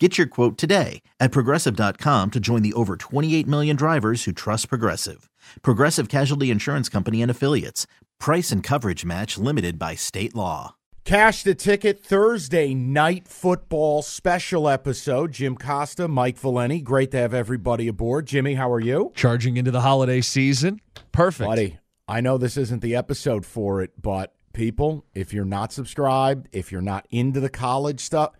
Get your quote today at progressive.com to join the over 28 million drivers who trust Progressive. Progressive Casualty Insurance Company and Affiliates. Price and coverage match limited by state law. Cash the ticket Thursday night football special episode. Jim Costa, Mike Valenti. Great to have everybody aboard. Jimmy, how are you? Charging into the holiday season. Perfect. Buddy, I know this isn't the episode for it, but people, if you're not subscribed, if you're not into the college stuff,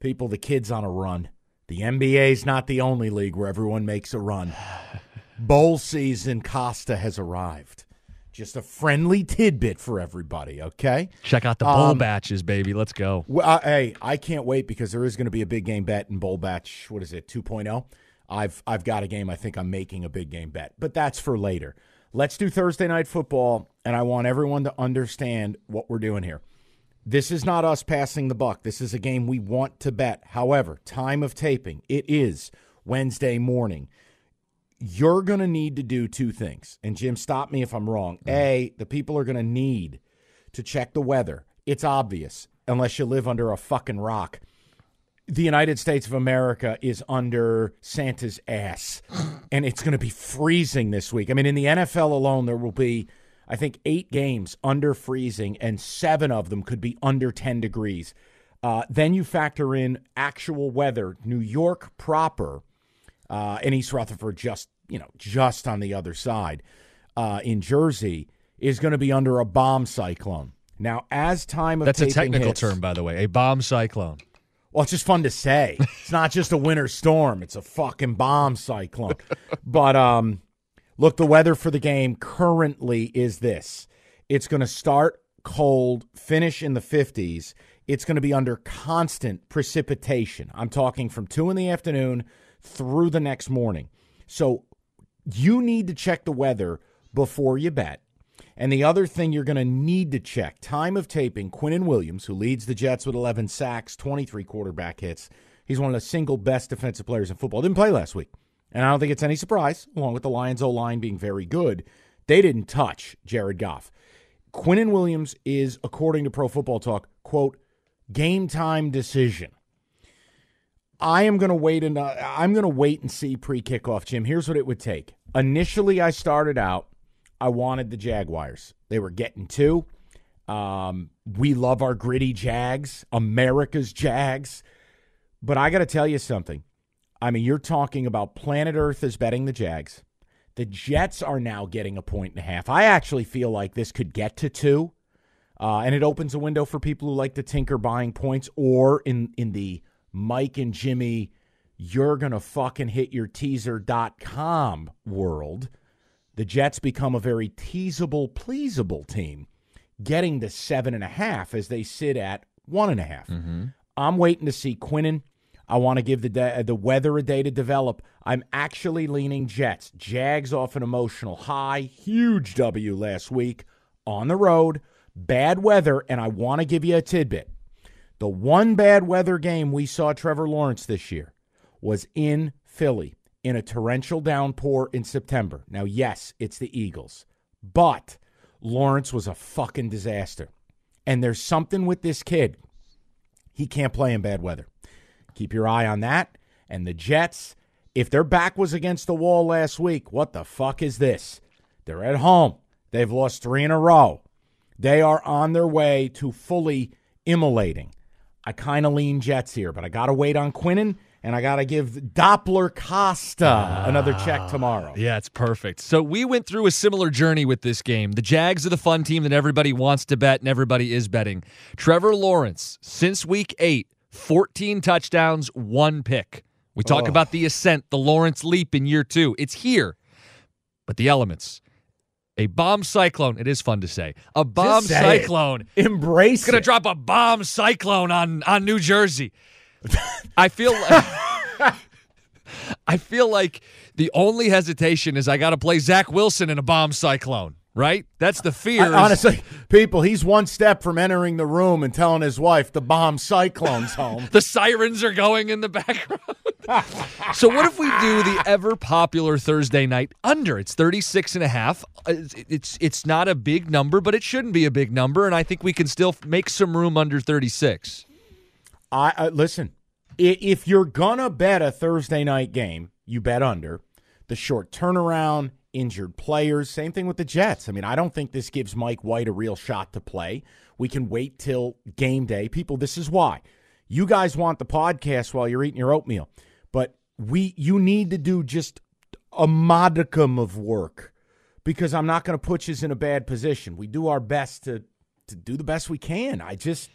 people, the kid's on a run. The NBA's not the only league where everyone makes a run. Bowl season, Costa has arrived. Just a friendly tidbit for everybody, okay? Check out the bowl Um, batches, baby. Let's go. Well, uh, hey, I can't wait because there is going to be a big game bet in bowl batch. What is it, 2.0? I've I've got a game. I think I'm making a big game bet, but that's for later. Let's do Thursday night football, and I want everyone to understand what we're doing here. This is not us passing the buck. This is a game we want to bet. However, time of taping, it is Wednesday morning. You're going to need to do two things. And Jim, stop me if I'm wrong. Mm-hmm. A, the people are going to need to check the weather. It's obvious, unless you live under a fucking rock. The United States of America is under Santa's ass, and it's going to be freezing this week. I mean, in the NFL alone, there will be, I think, eight games under freezing, and seven of them could be under 10 degrees. Uh, then you factor in actual weather. New York proper, uh, and East Rutherford just you know just on the other side uh, in Jersey is going to be under a bomb cyclone. Now, as time of That's a technical hits- term, by the way. A bomb cyclone. well, it's just fun to say. It's not just a winter storm; it's a fucking bomb cyclone. but um, look, the weather for the game currently is this: it's going to start cold, finish in the fifties. It's going to be under constant precipitation. I'm talking from two in the afternoon through the next morning. So you need to check the weather before you bet. And the other thing you're going to need to check time of taping Quinnen Williams, who leads the Jets with 11 sacks, 23 quarterback hits. He's one of the single best defensive players in football. Didn't play last week. And I don't think it's any surprise, along with the Lions O line being very good, they didn't touch Jared Goff. Quinnen Williams is, according to Pro Football Talk, quote, game time decision. I am going to wait and uh, I'm going to wait and see pre kickoff, Jim. Here's what it would take. Initially, I started out. I wanted the Jaguars. They were getting two. Um, we love our gritty Jags, America's Jags. But I got to tell you something. I mean, you're talking about planet Earth is betting the Jags. The Jets are now getting a point and a half. I actually feel like this could get to two. Uh, and it opens a window for people who like to tinker buying points or in, in the Mike and Jimmy, you're going to fucking hit your teaser.com world. The Jets become a very teasable, pleasable team, getting to seven and a half as they sit at one and a half. I'm waiting to see Quinnen. I want to give the day, the weather a day to develop. I'm actually leaning Jets. Jags off an emotional high, huge W last week on the road, bad weather, and I want to give you a tidbit. The one bad weather game we saw Trevor Lawrence this year was in Philly in a torrential downpour in September. Now, yes, it's the Eagles, but Lawrence was a fucking disaster. And there's something with this kid. He can't play in bad weather. Keep your eye on that. And the Jets, if their back was against the wall last week, what the fuck is this? They're at home. They've lost three in a row. They are on their way to fully immolating. I kind of lean Jets here, but I got to wait on Quinnen and I got to give Doppler Costa another check ah, tomorrow. Yeah, it's perfect. So we went through a similar journey with this game. The Jags are the fun team that everybody wants to bet and everybody is betting. Trevor Lawrence, since week eight, 14 touchdowns, one pick. We talk Oh. about the ascent, the Lawrence leap in year two. It's here. But the elements. A bomb cyclone. It is fun to say. A bomb say it. cyclone. Embrace Gonna it. drop a bomb cyclone on on New Jersey. I feel Like, I feel like the only hesitation is I got to play Zach Wilson in a bomb cyclone. Right? That's the fear. I- honestly, people, he's one step from entering the room and telling his wife the bomb cyclone's home. the sirens are going in the background. so what if we do the ever popular Thursday night under? It's 36 and a half. Uh, It's it's it's not a big number, but it shouldn't be a big number and I think we can still make some room under 36. I, I listen. If you're gonna bet a Thursday night game, you bet under. The short turnaround, injured players, same thing with the Jets. I mean, I don't think this gives Mike White a real shot to play. We can wait till game day. People, this is why. You guys want the podcast while you're eating your oatmeal, but we you need to do just a modicum of work because I'm not going to put you in a bad position. We do our best to to do the best we can. I just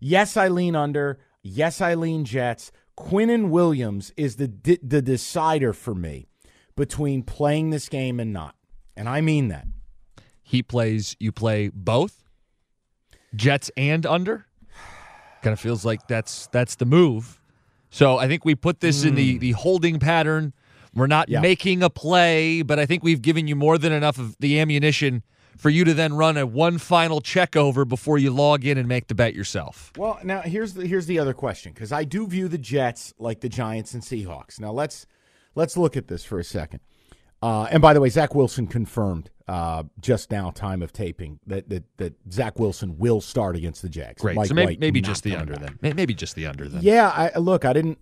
Yes, I lean under. Yes, I lean Jets. Quinnen Williams is the the decider for me between playing this game and not, and I mean that. He plays you play both? Jets and under? Kind of feels like that's that's the move. So I think we put this in the the holding pattern. We're not Hmm. Yeah. making a play, but I think we've given you more than enough of the ammunition for you to then run a one final check over before you log in and make the bet yourself. Well, now here's the here's the other question because I do view the Jets like the Giants and Seahawks. Now let's let's look at this for a second. Uh, and by the way, Zach Wilson confirmed uh, just now, time of taping, that, that that Zach Wilson will start against the Jags. Great. Mike so maybe, maybe just the under back. then. Maybe just the under then. Yeah, I look, I didn't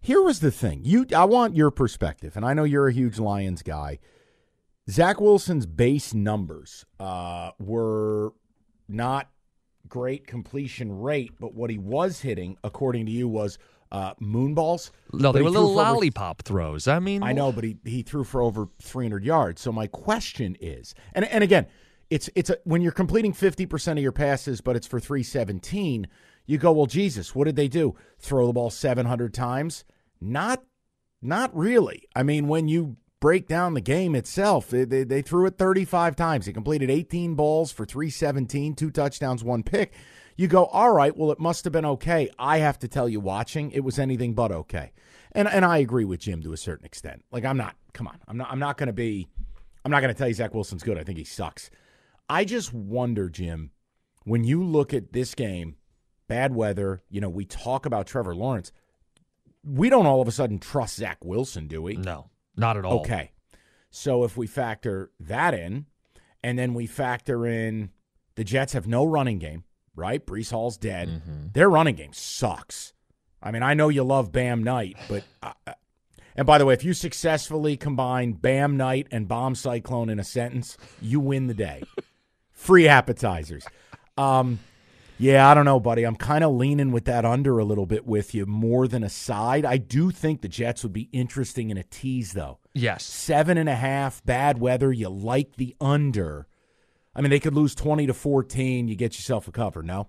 Here was the thing. You I want your perspective, and I know you're a huge Lions guy. Zach Wilson's base numbers uh, were not great completion rate, but what he was hitting, according to you, was uh, moonballs. No, they were little over- lollipop throws. I mean, I know, but he, he threw for over 300 yards. So my question is, and and again, it's it's a, when you're completing 50% of your passes, but it's for 317. You go, well, Jesus, what did they do? Throw the ball 700 times? Not, not really. I mean, when you break down the game itself, they, they, they threw it 35 times. They completed 18 balls for 317, two touchdowns, one pick. You go, all right, well, it must have been okay. I have to tell you, watching, it was anything but okay. And and I agree with Jim to a certain extent. Like I'm not, come on, I'm not, I'm not going to be, I'm not going to tell you Zach Wilson's good. I think he sucks. I just wonder, Jim, when you look at this game, bad weather. You know, we talk about Trevor Lawrence. We don't all of a sudden trust Zach Wilson, do we? no, not at all. Okay. So if we factor that in, and then we factor in the Jets have no running game, right? Breece Hall's dead. Mm-hmm. Their running game sucks. I mean, I know you love Bam Knight, but. Uh, uh, and by the way, if you successfully combine Bam Knight and Bomb Cyclone in a sentence, you win the day. Free appetizers. Um, yeah, I don't know, buddy. I'm kind of leaning with that under a little bit with you more than a side. I do think the Jets would be interesting in a tease, though. Yes. Seven and a half, bad weather. You like the under. I mean, they could lose 20 to 14. You get yourself a cover, no?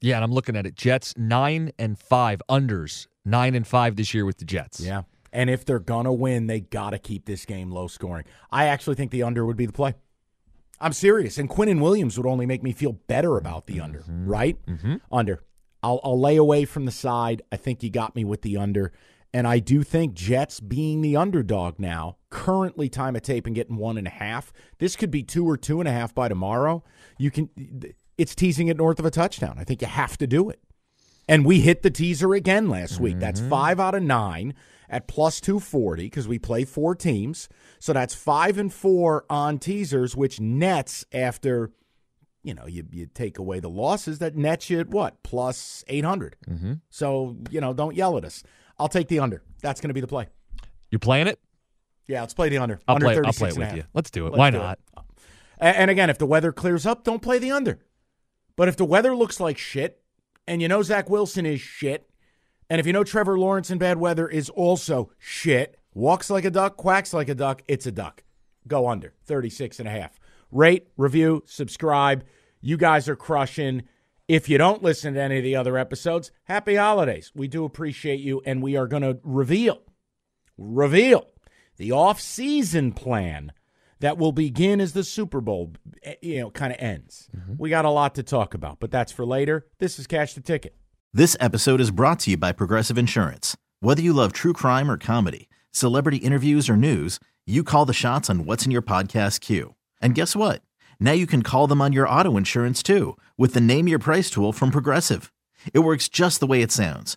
Yeah, and I'm looking at it. Jets nine and five unders, nine and five this year with the Jets. Yeah. And if they're going to win, they got to keep this game low scoring. I actually think the under would be the play. I'm serious. And Quinnen Williams would only make me feel better about the under, right? Mm-hmm. Under. I'll, I'll lay away from the side. I think you got me with the under. And I do think Jets being the underdog now, currently time of tape and getting one and a half. This could be two or two and a half by tomorrow. You can, it's teasing it north of a touchdown. I think you have to do it. And we hit the teaser again last week. That's five out of nine at plus 240 because we play four teams. So that's five and four on teasers, which nets after, you know, you, you take away the losses, that nets you at what? Plus 800. Mm-hmm. So, you know, don't yell at us. I'll take the under. That's going to be the play. You're playing it? Yeah, let's play the under. I'll under play. I'll play it with you. Let's do it. Let's Why do not? it. And again, if the weather clears up, don't play the under. But if the weather looks like shit, and you know Zach Wilson is shit, and if you know Trevor Lawrence in bad weather is also shit, walks like a duck, quacks like a duck, it's a duck. Go under 36 and a half. Rate, review, subscribe. You guys are crushing. If you don't listen to any of the other episodes, happy holidays. We do appreciate you, and we are going to reveal reveal the off-season plan that will begin as the Super Bowl eh, you know kind of ends. We got a lot to talk about, but that's for later. This is Cash the Ticket. This episode is brought to you by Progressive Insurance. Whether you love true crime or comedy, celebrity interviews or news, you call the shots on what's in your podcast queue. And guess what? Now you can call them on your auto insurance too with the Name Your Price tool from Progressive. It works just the way it sounds.